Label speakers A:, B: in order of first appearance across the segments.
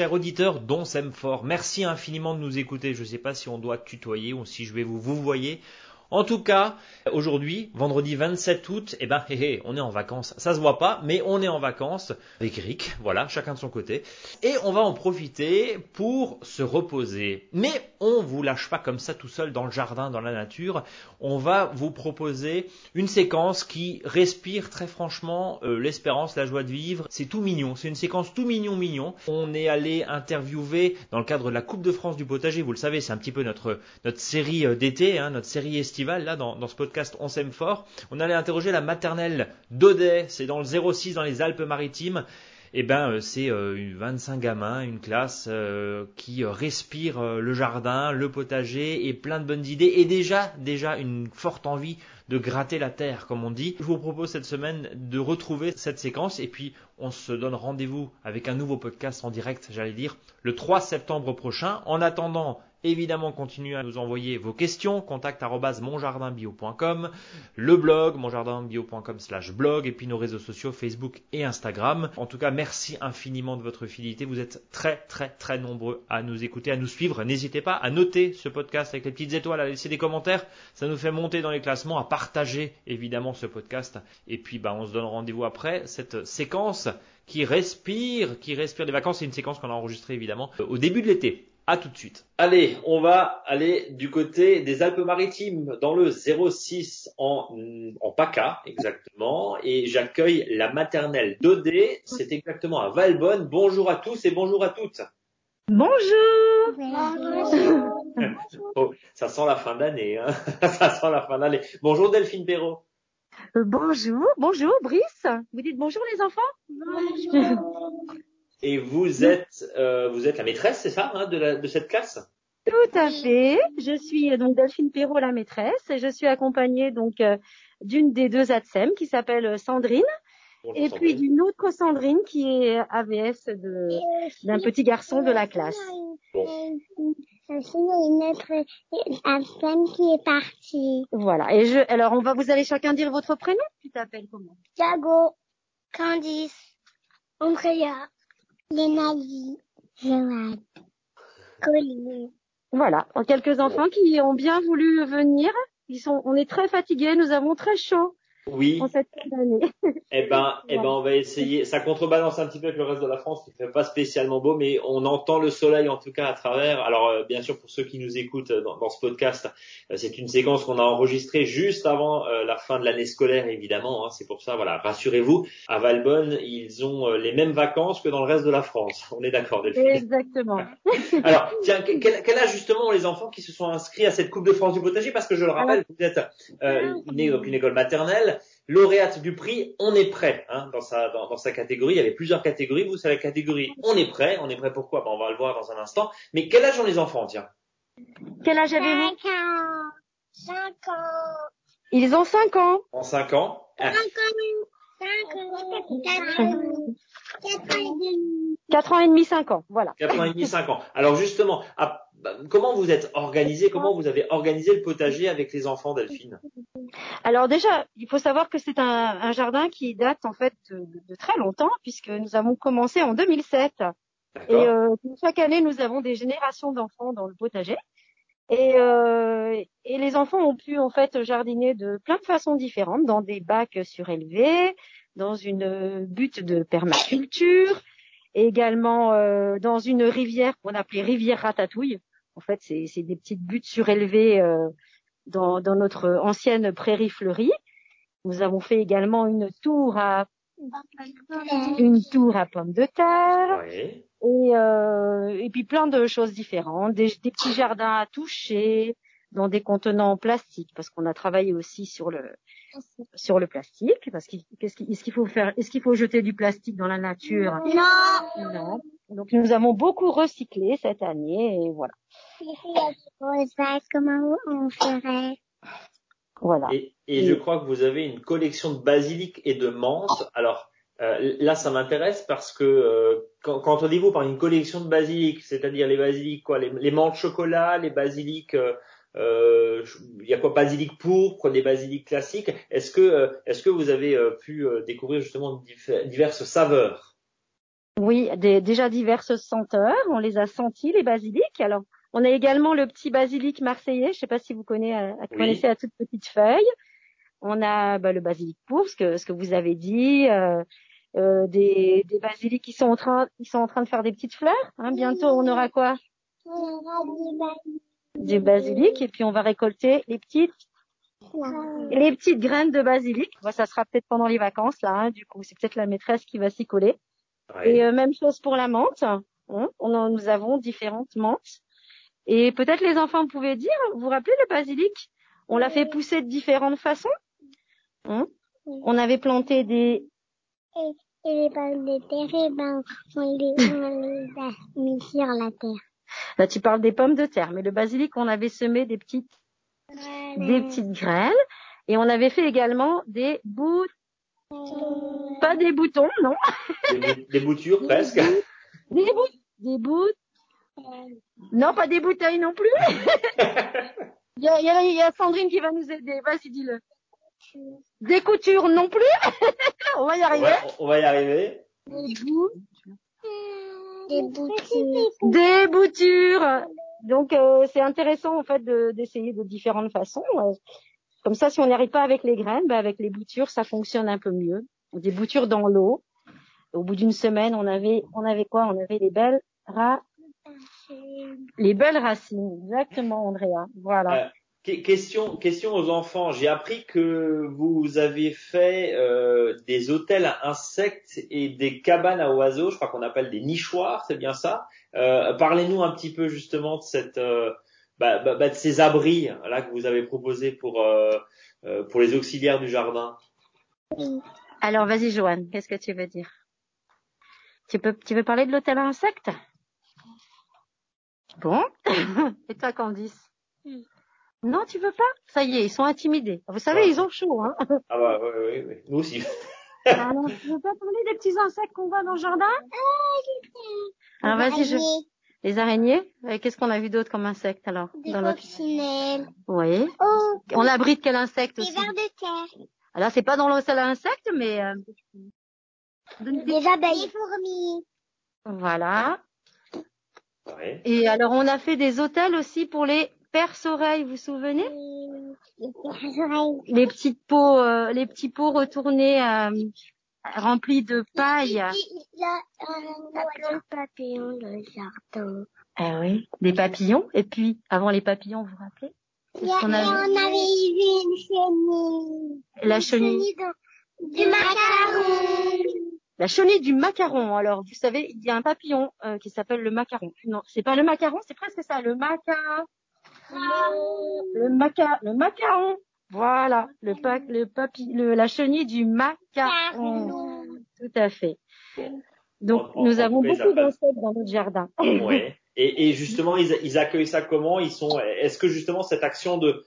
A: chers auditeurs dont fort. Merci infiniment de nous écouter. Je ne sais pas si on doit tutoyer ou si je vais vous vous voyez. En tout cas, aujourd'hui, vendredi 27 août, eh ben, hé, hé, on est en vacances. Ça se voit pas, mais on est en vacances avec Rick. Voilà, chacun de son côté. Et on va en profiter pour se reposer. Mais on vous lâche pas comme ça tout seul dans le jardin, dans la nature. On va vous proposer une séquence qui respire très franchement euh, l'espérance, la joie de vivre. C'est tout mignon. C'est une séquence tout mignon, mignon. On est allé interviewer dans le cadre de la Coupe de France du potager. Vous le savez, c'est un petit peu notre notre série euh, d'été, hein, notre série estivale là, dans, ce podcast On s'aime fort. On allait interroger la maternelle d'Audet, c'est dans le 06 dans les Alpes-Maritimes. Eh ben, euh, c'est 25 euh, gamins, une classe euh, qui respire le jardin, le potager et plein de bonnes idées et déjà, déjà une forte envie de gratter la terre, comme on dit. Je vous propose cette semaine de retrouver cette séquence et puis on se donne rendez-vous avec un nouveau podcast en direct, j'allais dire, le 3 septembre prochain. En attendant, Évidemment, continuez à nous envoyer vos questions, contact monjardinbio.com, le blog monjardinbio.com slash blog, et puis nos réseaux sociaux Facebook et Instagram. En tout cas, merci infiniment de votre fidélité. Vous êtes très très très nombreux à nous écouter, à nous suivre. N'hésitez pas à noter ce podcast avec les petites étoiles, à laisser des commentaires. Ça nous fait monter dans les classements, à partager évidemment ce podcast. Et puis, bah, on se donne rendez-vous après cette séquence qui respire, qui respire des vacances. C'est une séquence qu'on a enregistrée évidemment au début de l'été. À tout de suite. Allez, on va aller du côté des Alpes-Maritimes, dans le 06 en, en PACA, exactement. Et j'accueille la maternelle d'Odé. C'est exactement à Valbonne. Bonjour à tous et bonjour à toutes.
B: Bonjour.
A: oh, ça sent la fin d'année. Hein ça sent la fin d'année. Bonjour Delphine Perrault.
B: Euh, bonjour, bonjour Brice. Vous dites bonjour les enfants
A: Bonjour. Et vous êtes, euh, vous êtes la maîtresse, c'est ça, hein, de, la, de cette classe?
B: Tout à fait. Je suis donc Delphine Perrault, la maîtresse, et je suis accompagnée donc euh, d'une des deux ATSEM qui s'appelle euh, Sandrine, et puis d'une autre Sandrine qui est AVS d'un petit garçon de la classe. Bon.
C: une autre ATSEM qui est partie.
B: Voilà. Et je, alors on va, vous allez chacun dire votre prénom? Tu t'appelles comment?
C: Thiago, Candice, Andrea. Colline.
B: Voilà, quelques enfants qui ont bien voulu venir. Ils sont, on est très fatigués, nous avons très chaud.
A: Oui. Eh ben, eh ben, on va essayer. Ça contrebalance un petit peu avec le reste de la France qui fait pas spécialement beau, mais on entend le soleil en tout cas à travers. Alors, euh, bien sûr, pour ceux qui nous écoutent dans, dans ce podcast, euh, c'est une séquence qu'on a enregistrée juste avant euh, la fin de l'année scolaire, évidemment. Hein, c'est pour ça, voilà, rassurez-vous. À Valbonne, ils ont les mêmes vacances que dans le reste de la France. On est d'accord,
B: Exactement.
A: Alors, tiens, quel, quel, âge justement les enfants qui se sont inscrits à cette Coupe de France du potager? Parce que je le rappelle, vous êtes euh, né dans une école maternelle lauréate du prix On est prêt hein, dans, sa, dans, sa catégorie. Il y avait plusieurs catégories. Vous, c'est la catégorie On est prêt. On est prêt pourquoi? Ben, On va le voir dans un instant. Mais quel âge ont les enfants, tiens?
B: Quel âge avez-vous?
C: 5 ans. 5 ans.
B: Ils ont 5 ans.
A: En 5 ans? 5 ans.
C: 5 ans. 4 ans et demi.
B: 4 ans et demi, 5 ans. Voilà.
A: 4 ans et demi, 5 ans. Alors justement, bah, comment vous êtes organisé Comment vous avez organisé le potager avec les enfants, Delphine?
B: Alors déjà, il faut savoir que c'est un, jardin qui date en fait de, très longtemps, puisque nous avons commencé en 2007. Et euh, chaque année, nous avons des générations d'enfants dans le potager. Et, euh, et, les enfants ont pu en fait jardiner de plein de façons différentes, dans des bacs surélevés, dans une butte de permaculture, également euh, dans une rivière qu'on appelait rivière Ratatouille, en fait, c'est des petites buttes surélevées euh, dans, dans, notre ancienne prairie fleurie. Nous avons fait également une tour à une tour à pommes de terre et, euh, et puis plein de choses différentes, des, des, petits jardins à toucher dans des contenants en plastique parce qu'on a travaillé aussi sur le sur le plastique parce qu'est-ce qu'il faut faire Est-ce qu'il faut jeter du plastique dans la nature?
C: Non.
B: Non. Donc nous avons beaucoup recyclé cette année et voilà.
C: Comment on ferait
A: Voilà. Et, je crois que vous avez une collection de basilic et de menthe. Alors euh, là, ça m'intéresse parce que euh, quand, quand on dit vous par une collection de basilic, c'est-à-dire les basilics quoi, les, les menthes chocolat, les basilics euh, euh, il y a quoi basilic pourpre, des basiliques classiques. Est-ce que, est-ce que vous avez pu découvrir justement diverses saveurs?
B: Oui, des, déjà diverses senteurs. On les a sentis, les basiliques. Alors, on a également le petit basilic marseillais. Je ne sais pas si vous connaissez, euh,
A: Oui.
B: connaissez à toute petite feuille. On a bah, le basilic pourpre, ce que, ce que vous avez dit. euh, euh, des, des basiliques qui sont en train, ils sont en train de faire des petites fleurs. Hein. Bientôt, on aura quoi?
C: On aura du basilic.
B: Des basiliques. Et puis, on va récolter les petites, les petites graines de basilic. Bah, ça sera peut-être pendant les vacances là. hein. Du coup, c'est peut-être la maîtresse qui va s'y coller.
A: Ouais.
B: Et euh, même chose pour la menthe. hein. On en- nous avons différentes menthes. Et peut-être les enfants pouvaient dire, vous vous rappelez le basilic? On l'a fait pousser de différentes façons. Hein on avait planté des...
C: Et les pommes de terre, eh ben, on les, on les a mis sur la terre.
B: Là, tu parles des pommes de terre, mais le basilic, on avait semé des petites, des petites graines. Et on avait fait également des bouts, pas des boutons, non,
A: Des, bou- des boutures presque.
B: des bouts, des bouts, non, pas des bouteilles non plus. Il y a, il y a- il y a Sandrine qui va nous aider. Vas-y, dis-le. Des coutures non plus. on va y arriver.
A: Ouais, on va y arriver.
B: Des bouts,
C: Des boutures.
B: des boutures. Donc euh, c'est intéressant en fait de- d'essayer de, différentes façons. Comme ça, si on n'y arrive pas avec les graines, ben, avec les boutures, ça fonctionne un peu mieux. Des boutures dans l'eau. Au bout d'une semaine, on avait, on avait quoi? On avait les belles ra- les belles racines. Exactement, Andrea. Voilà.
A: Euh, Que- Question, question aux enfants. J'ai appris que vous avez fait euh, des hôtels à insectes et des cabanes à oiseaux. Je crois qu'on appelle des nichoirs, c'est bien ça. Euh, Parlez-nous un petit peu justement de cette, euh, bah, bah, bah, de ces abris là que vous avez proposés pour euh, euh, pour les auxiliaires du jardin.
B: Alors, vas-y, Joanne. Qu'est-ce que tu veux dire? Tu peux, tu veux parler de l'hôtel à insectes? Bon. Et toi, Candice? Non, tu veux pas? Ça y est, ils sont intimidés. Vous savez,
A: Ouais.
B: ils ont chaud, hein
A: Ah bah oui, oui, oui. Nous aussi.
B: Alors, tu veux pas parler des petits insectes qu'on voit dans le jardin? Alors, vas-y, je... Les araignées Euh, Qu'est-ce qu'on a vu d'autre comme insectes, alors
C: Des
B: dans
C: coccinelles.
B: Oui.
C: Oh,
B: On abrite quel insecte
C: des
B: aussi
C: vers de terre.
B: Alors, c'est pas dans l'hôtel à insectes, mais... euh,
C: Des abeilles. Des fourmis.
B: Voilà.
A: Ouais.
B: Et alors, on a fait des hôtels aussi pour les perce-oreilles, vous vous souvenez?
C: Des oreilles.
B: Les petites pots, euh, les petits pots retournés euh, remplis de paille.
C: Il a, dans le jardin.
B: Ah oui. Des papillons. Et puis, avant les papillons, vous vous rappelez?
C: Il y a,
B: qu'on
C: et
B: avait
C: on avait vu? une chenille.
B: La
C: Une
B: chenille.
C: du macaron.
B: La chenille du macaron. Alors, vous savez, il y a un papillon euh, qui s'appelle le macaron. Non, c'est pas le macaron, c'est presque ça. Le maca, le maca, le macaron. Voilà, le pa, le papi, le, la chenille du macaron. Tout à fait. Donc,
A: En- en-
B: nous
A: en
B: avons beaucoup d'insectes dans notre jardin.
A: Ouais. Et, et justement, ils, ils accueillent ça comment? Ils sont. Est-ce que justement cette action de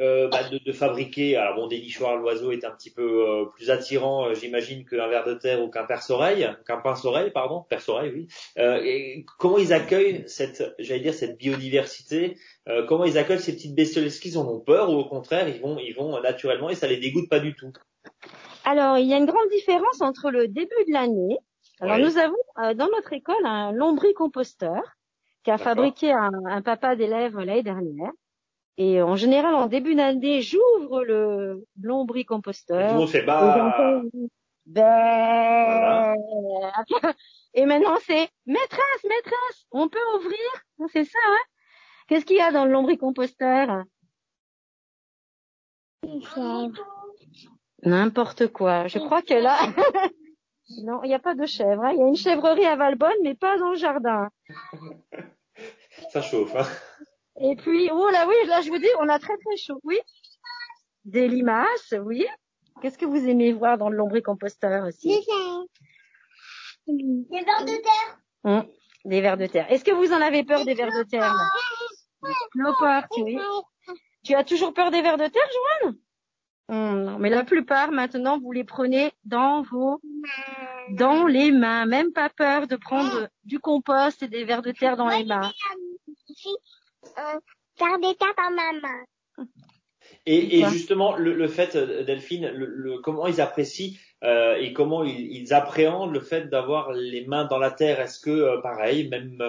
A: euh, bah, de, de fabriquer, alors bon, des nichoirs à l'oiseau est un petit peu euh, plus attirant, euh, j'imagine, qu'un ver de terre ou qu'un perce-oreille, qu'un pince-oreille, pardon, perce-oreille, oui. Euh, et comment ils accueillent cette, j'allais dire, cette biodiversité euh, Comment ils accueillent ces petites bestioles? Est-ce qu'ils en ont peur ou au contraire, ils vont, ils vont naturellement et ça les dégoûte pas du tout?
B: Alors, il y a une grande différence entre le début de l'année. Alors, nous avons euh, dans notre école un lombricomposteur qui a fabriqué un, un papa d'élève l'année dernière. Et en général, en début d'année, j'ouvre le lombricomposteur. Ben. Et maintenant, c'est maîtresse, maîtresse, on peut ouvrir C'est ça, hein Qu'est-ce qu'il y a dans le lombricomposteur? N'importe quoi. Je crois que là, non, il n'y a pas de chèvre. hein. Il y a une chèvrerie à Valbonne, mais pas dans le jardin.
A: Ça chauffe. Hein.
B: Et puis, oh là oui, là je vous dis, on a très très chaud. Oui. Des limaces, oui. Qu'est-ce que vous aimez voir dans le lombricomposteur aussi?
C: Des. Des vers de terre.
B: Hum, Des vers de terre. Est-ce que vous en avez peur des vers de terre? là Cloportes, oui. Tu as toujours peur des vers de terre, Joanne? Hum, Non, mais la plupart maintenant, vous les prenez dans vos dans les mains. Même pas peur de prendre du compost et des vers de terre dans les mains.
C: Euh, faire des tapes à ma main.
A: Et, et justement, le, le fait, euh, Delphine, le, le- comment ils apprécient euh, et comment ils, ils, appréhendent le fait d'avoir les mains dans la terre? Est-ce que euh, pareil, même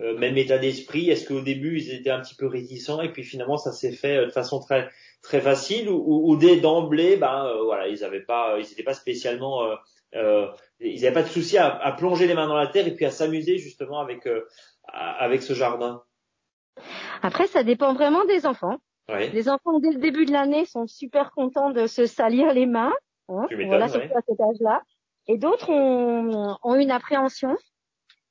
A: euh, même état d'esprit, est-ce qu'au début ils étaient un petit peu réticents et puis finalement ça s'est fait de façon très très facile ou, ou, dès d'emblée, ben voilà, ils avaient pas, ils n'étaient pas spécialement, ils n'avaient pas de souci à, à, plonger les mains dans la terre et puis à s'amuser justement avec avec ce jardin?
B: Après, ça dépend vraiment des enfants. Les enfants, dès le début de l'année, sont super contents de se salir les mains. Hein, voilà, surtout à cet âge-là. Et d'autres ont, ont, une appréhension.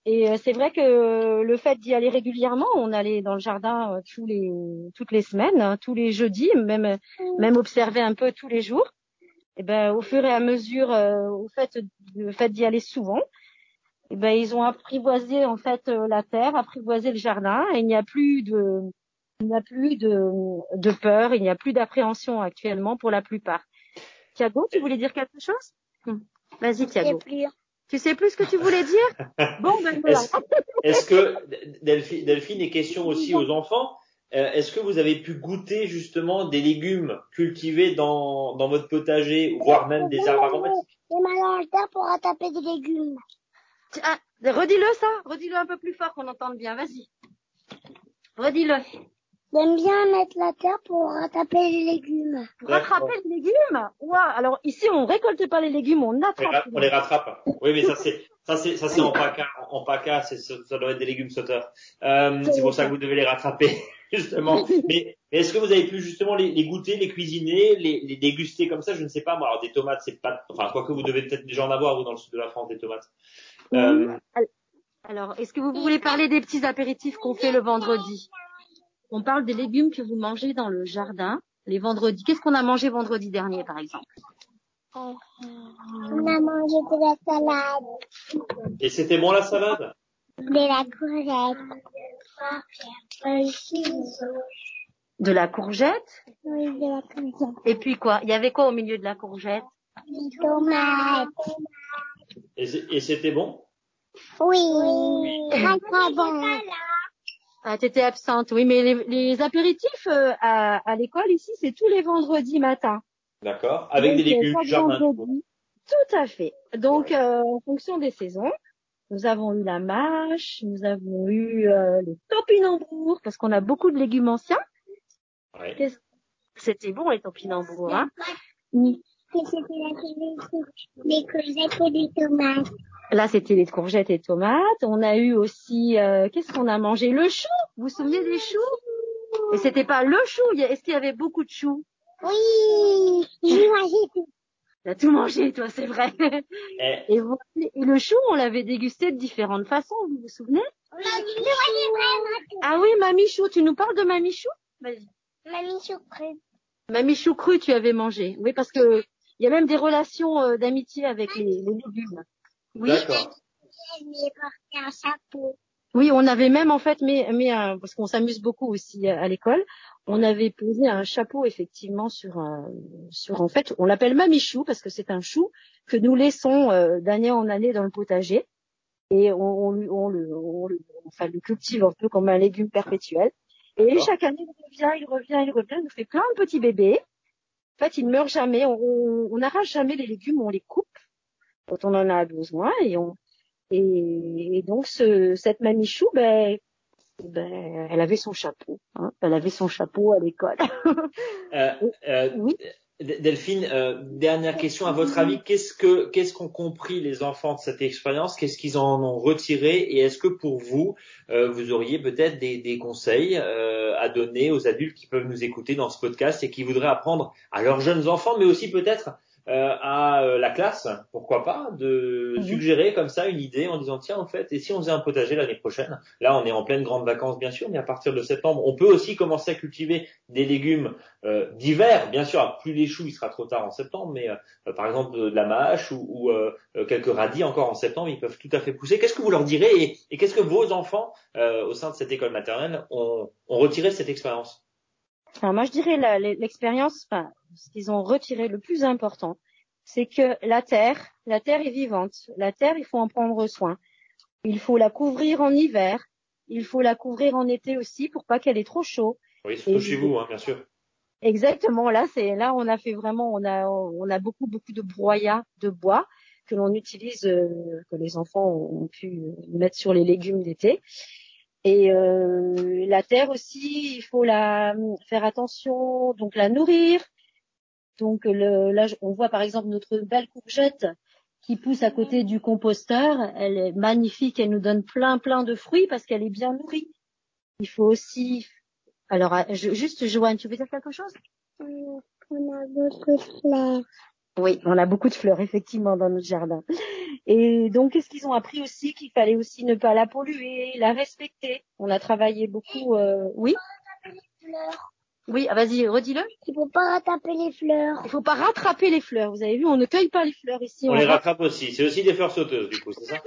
B: Et euh, c'est vrai que le fait d'y aller régulièrement, on allait dans le jardin euh, tous les, toutes les semaines, hein, tous les jeudis, même, même observer un peu tous les jours. Et ben, au fur et à mesure, euh, au fait, le fait d'y aller souvent, et ben, ils ont apprivoisé en fait la terre, apprivoisé le jardin. Et il n'y a plus de, il n'y a plus de, de peur, il n'y a plus d'appréhension actuellement pour la plupart. Thiago, tu voulais dire quelque chose? Hum. Vas-y Thiago. Tu sais plus ce que tu voulais dire? Bon, ben
A: voilà. Est-ce que, Delphine, Delphine, est question aussi aux enfants, euh, est-ce que vous avez pu goûter justement des légumes cultivés dans, dans votre potager, voire même des arbres aromatiques?
C: Des mélanges pour rattraper des légumes.
B: Ah, redis-le ça, redis-le un peu plus fort qu'on entende bien, vas-y. Redis-le.
C: J'aime bien mettre la terre pour rattraper les légumes.
B: Pour rattraper les légumes? Ouais. Alors ici, on récolte pas les légumes, on attrape.
A: On les rattrape. Oui, mais ça c'est ça c'est ça c'est en paca. En paca, c'est ça doit être des légumes sauteurs. Euh, c'est pour ça que vous devez les rattraper justement. mais, est-ce que vous avez pu justement les, les goûter, les cuisiner, les, les, déguster comme ça? Je ne sais pas. Moi, alors des tomates, c'est pas. Enfin, quoi que vous devez peut-être déjà en avoir vous dans le sud de la France des tomates.
B: Euh... Alors, est-ce que vous voulez parler des petits apéritifs qu'on fait le vendredi? On parle des légumes que vous mangez dans le jardin les vendredis. Qu'est-ce qu'on a mangé vendredi dernier, par exemple?
C: On a mangé de la salade.
A: Et c'était bon la salade?
C: De la courgette.
B: De la courgette?
C: Oui, de la courgette.
B: Et puis quoi? Il y avait quoi au milieu de la courgette?
C: Des tomates.
A: Et c'était bon?
C: Oui, très très bon.
B: Ah, t'étais absente, oui, mais les, les apéritifs euh, à, à l'école ici, c'est tous les vendredis matin.
A: D'accord, avec des légumes du jardin.
B: Tout à fait. Donc, euh, en fonction des saisons, nous avons eu la mâche, nous avons eu euh, les topinambours, parce qu'on a beaucoup de légumes anciens.
A: Ouais.
B: C'était bon les topinambours, hein?
C: C'était les courgettes et les tomates.
B: Là, c'était les courgettes et tomates. On a eu aussi, euh, qu'est-ce qu'on a mangé? Le chou. Vous vous souvenez des choux? Et c'était pas le chou. Est-ce qu'il y avait beaucoup de choux?
C: Oui, j'ai mangé tout.
B: T'as tout mangé, toi, c'est vrai. Eh. Et, le chou, on l'avait dégusté de différentes façons. Vous vous souvenez?
C: Oui.
B: Ah oui, mamie chou. Tu nous parles de mamie chou?
C: Vas-y. Mamie chou cru.
B: Mamie chou cru, tu avais mangé. Oui, parce que il y a même des relations euh, d'amitié avec les, les légumes.
A: Oui.
B: Oui, on avait même en fait, mais, mais euh, parce qu'on s'amuse beaucoup aussi à, l'école, on avait posé un chapeau effectivement sur un, sur en fait, on l'appelle mamichou parce que c'est un chou que nous laissons euh, d'année en année dans le potager et on, on, on, le, on, le, enfin, le cultive un peu comme un légume perpétuel. Et chaque année, il revient, il revient, il revient, il nous fait plein de petits bébés. En fait, il ne meurt jamais, on n'arrache jamais les légumes, on les coupe quand on en a besoin et on et, donc ce, cette mamichou ben ben, elle avait son chapeau. Hein. Elle avait son chapeau à l'école.
A: euh, euh, oui. Delphine, euh, dernière question. À votre avis, qu'est-ce que qu'est-ce qu'ont compris les enfants de cette expérience? Qu'est-ce qu'ils en ont retiré? Et est-ce que pour vous, euh, vous auriez peut-être des, des conseils euh, à donner aux adultes qui peuvent nous écouter dans ce podcast et qui voudraient apprendre à leurs jeunes enfants, mais aussi peut-être euh, à euh, la classe, pourquoi pas, de mhm. suggérer comme ça une idée en disant tiens en fait, et si on faisait un potager l'année prochaine? Là, on est en pleine grande vacances bien sûr, mais à partir de septembre, on peut aussi commencer à cultiver des légumes euh, d'hiver. Bien sûr, plus les choux, il sera trop tard en septembre, mais par exemple de la mâche ou, ou quelques radis encore en septembre, ils peuvent tout à fait pousser. Qu'est-ce que vous leur direz et, et qu'est-ce que vos enfants au sein de cette école maternelle ont, ont retiré de cette expérience?
B: Alors moi, je dirais l'expérience, enfin, ce qu'ils ont retiré le plus important, c'est que la terre, la terre est vivante. La terre, il faut en prendre soin. Il faut la couvrir en hiver. Il faut la couvrir en été aussi pour pas qu'elle ait trop chaud.
A: Oui, surtout chez vous, hein, bien sûr.
B: Exactement. Là, c'est là on a fait vraiment, on a on a beaucoup beaucoup de broyats de bois que l'on utilise, euh, que les enfants ont pu mettre sur les légumes d'été. Et euh, la terre aussi, il faut la faire attention, donc la nourrir. Donc le, là, on voit par exemple notre belle courgette qui pousse à côté du composteur. Elle est magnifique, elle nous donne plein plein de fruits parce qu'elle est bien nourrie. Il faut aussi. Alors juste Joanne, tu veux dire quelque chose?
C: On a beaucoup de fleurs.
B: Oui, on a beaucoup de fleurs effectivement dans notre jardin. Et donc, qu'est-ce qu'ils ont appris aussi? Qu'il fallait aussi ne pas la polluer, la respecter. On a travaillé beaucoup. Euh... Oui? Oui, ah, vas-y, redis-le.
C: Il faut pas rattraper les fleurs.
B: Il faut pas rattraper les fleurs. Vous avez vu, on ne cueille pas les fleurs ici.
A: On, les rattrape aussi. C'est aussi des fleurs sauteuses, du coup, c'est ça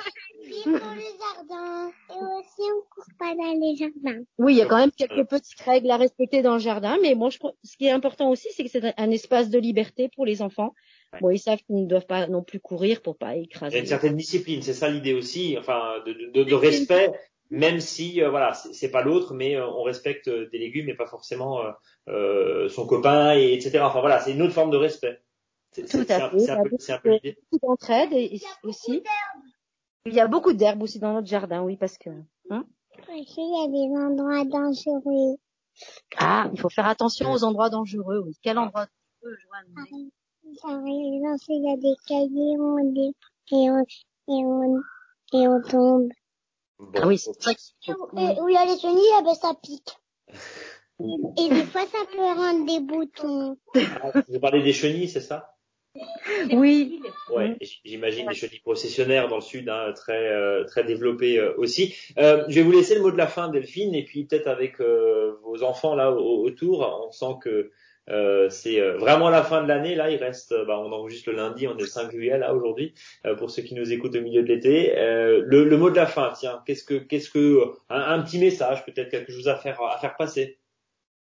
C: Oui, dans les jardins. Et aussi, on court pas dans les jardins.
B: Oui, il y a quand même quelques petites règles à respecter dans le jardin. Mais moi, je, ce qui est important aussi, c'est que c'est un espace de liberté pour les enfants. Bon, ils savent qu'ils ne doivent pas non plus courir pour pas écraser.
A: Il y a une certaine discipline, c'est ça l'idée aussi, enfin, de, de, de respect même si euh, voilà c'est pas l'autre mais euh, on respecte euh, des légumes et pas forcément euh, son copain et etc enfin voilà c'est une autre forme de respect.
B: Tout à fait. c'est un, peu, l'idée. d'entraide et, aussi. Il y a beaucoup d'herbes. Aussi dans notre jardin oui parce que
C: hein? Il y a des endroits dangereux.
B: Ah il faut faire attention aux endroits dangereux oui. Quel endroit dangereux
C: Joanne par exemple il y a des cahiers on et on et on et on tombe
B: ah oui, c'est
C: vrai. Où il y a les chenilles, ah ben ça pique. Et des fois, ça peut rendre des boutons.
A: Ah, vous parlez des chenilles, c'est ça?
B: Oui.
A: Ouais, j'imagine des chenilles processionnaires dans le sud, hein, très euh, très développées euh, aussi. Euh, je vais vous laisser le mot de la fin, Delphine, et puis peut-être avec euh, vos enfants là autour, on sent que euh, c'est euh, vraiment la fin de l'année. Là, il reste, euh, bah, on enregistre le lundi, on est le 5 juillet là aujourd'hui. pour ceux qui nous écoutent au milieu de l'été, le, le, mot de la fin, tiens, qu'est-ce que, qu'est-ce que, un, petit message, peut-être quelque chose à faire, à faire passer?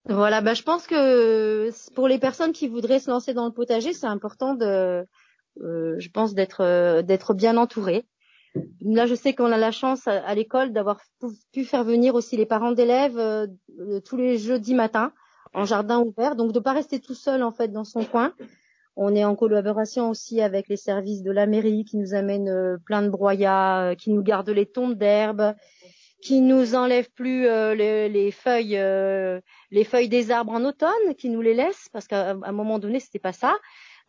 B: Voilà, bah, je pense que pour les personnes qui voudraient se lancer dans le potager, c'est important de, je pense d'être, d'être bien entouré. Là, je sais qu'on a la chance à, l'école d'avoir pu faire venir aussi les parents d'élèves tous les jeudis matins en jardin ouvert, donc de pas rester tout seul en fait dans son coin. On est en collaboration aussi avec les services de la mairie qui nous amènent euh, plein de broyats, euh, qui nous gardent les tombes d'herbe, qui nous enlèvent plus euh, les, feuilles, les feuilles des arbres en automne, qui nous les laissent parce qu'à un moment donné c'était pas ça.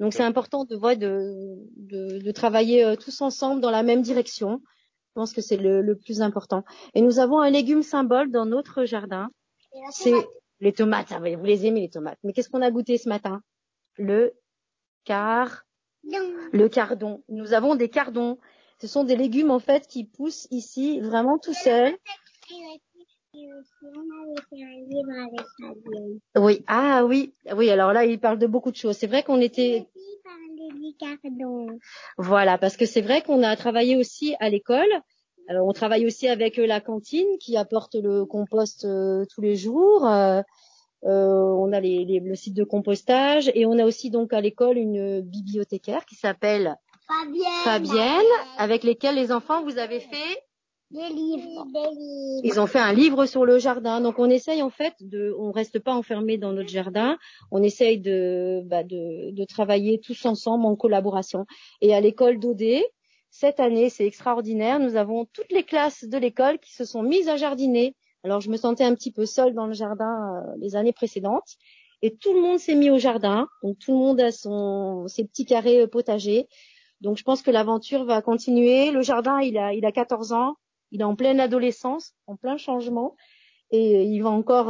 B: Donc c'est important de, de, de, de travailler tous ensemble dans la même direction. Je pense que c'est le, le plus important. Et nous avons un légume symbole dans notre jardin. C'est les tomates, ça va, vous les aimez les tomates. Mais qu'est-ce qu'on a goûté ce matin? Le car, le cardon. Nous avons des cardons. Ce sont des légumes en fait qui poussent ici vraiment tout seuls. Oui, ah oui, oui. Alors là, il parle de beaucoup de choses. C'est vrai qu'on était. Voilà, parce que c'est vrai qu'on a travaillé aussi à l'école euh, on travaille aussi avec euh, la cantine qui apporte le compost euh, tous les jours. on a les, le site de compostage et on a aussi donc à l'école une bibliothécaire qui s'appelle
C: Fabienne,
B: Fabienne, avec lesquels les enfants vous avez fait
C: des livres.
B: Ils ont fait un livre sur le jardin. Donc on essaye en fait de, on reste pas enfermé dans notre jardin. On essaye de, bah, de, de travailler tous ensemble en collaboration. Et à l'école d'Odé, cette année, c'est extraordinaire. Nous avons toutes les classes de l'école qui se sont mises à jardiner. Alors, je me sentais un petit peu seule dans le jardin euh, les années précédentes. Et tout le monde s'est mis au jardin. Donc, tout le monde a son, ses petits carrés euh, potagers. Donc, je pense que l'aventure va continuer. Le jardin, il a, il a 14 ans. Il est en pleine adolescence, en plein changement. Et euh, il va encore,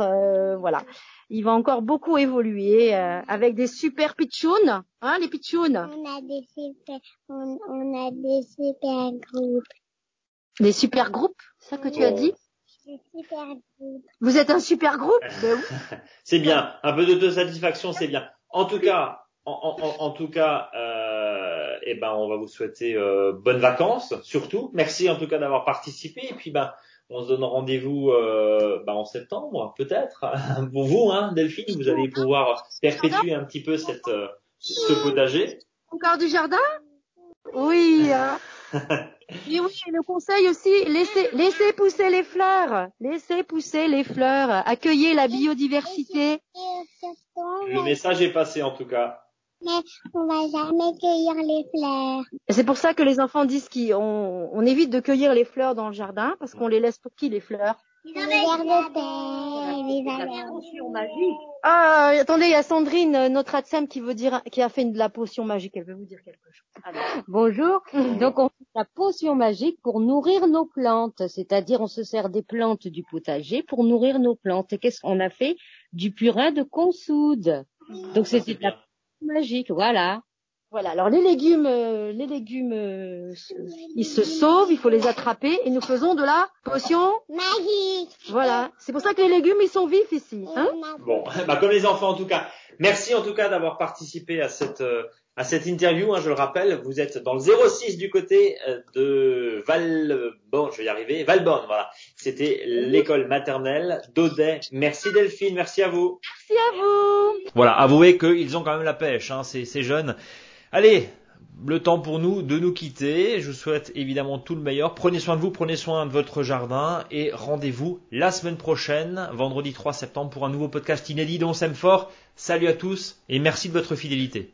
B: voilà il va encore beaucoup évoluer euh, avec des super pitchouns, hein, les pitchouns?
C: On a des super, on, on, a des super groupes.
B: Des super groupes, ça que tu as dit?
C: Des super groupes.
B: Vous êtes un super groupe?
A: C'est bien, un peu de satisfaction, c'est bien. En tout cas, en, en, en tout cas, euh, eh ben, on va vous souhaiter euh, bonnes vacances, surtout. Merci en tout cas d'avoir participé. Et puis, ben, on se donne rendez-vous euh, bah, en septembre, peut-être. Pour vous, hein, Delphine, vous allez pouvoir perpétuer un petit peu cette, euh, ce potager.
B: Encore du jardin? Oui. Hein. Et oui, le conseil aussi, laissez, laissez pousser les fleurs, laissez pousser les fleurs, accueillez la biodiversité.
A: Le message est passé en tout cas.
C: Mais on va jamais cueillir les fleurs.
B: C'est pour ça que les enfants disent qu'on on évite de cueillir les fleurs dans le jardin parce qu'on les laisse pour qui les fleurs?
C: Les vers de terre, les vers
B: magique. Ah, attendez, il y a Sandrine, euh, notre ATSEM, qui veut dire, qui a fait de la potion magique. Elle veut vous dire quelque chose.
D: Bonjour. Donc on fait la potion magique pour nourrir nos plantes, c'est-à-dire on se sert des plantes du potager pour nourrir nos plantes. Et qu'est-ce qu'on a fait? Du purin de consoude. Donc c'était de la potion magique, voilà.
B: Voilà. Alors les légumes, euh, les légumes, euh, ils se sauvent, il faut les attraper et nous faisons de la potion.
C: magique.
B: Voilà. C'est pour ça que les légumes ils sont vifs ici. Hein
A: Bon, bah, comme les enfants en tout cas. Merci en tout cas d'avoir participé à cette euh, à cette interview. Hein, je le rappelle, vous êtes dans le 06 du côté euh, de Valborn, je vais y arriver, Valborn. Voilà. C'était l'école maternelle d'Audet. Merci Delphine, merci à vous.
B: Merci à vous.
A: Voilà, avouez qu'ils ont quand même la pêche, hein, ces, ces jeunes. Allez, le temps pour nous de nous quitter. Je vous souhaite évidemment tout le meilleur. Prenez soin de vous, prenez soin de votre jardin et rendez-vous la semaine prochaine, vendredi 3 septembre, pour un nouveau podcast inédit dont on s'aime fort. Salut à tous et merci de votre fidélité.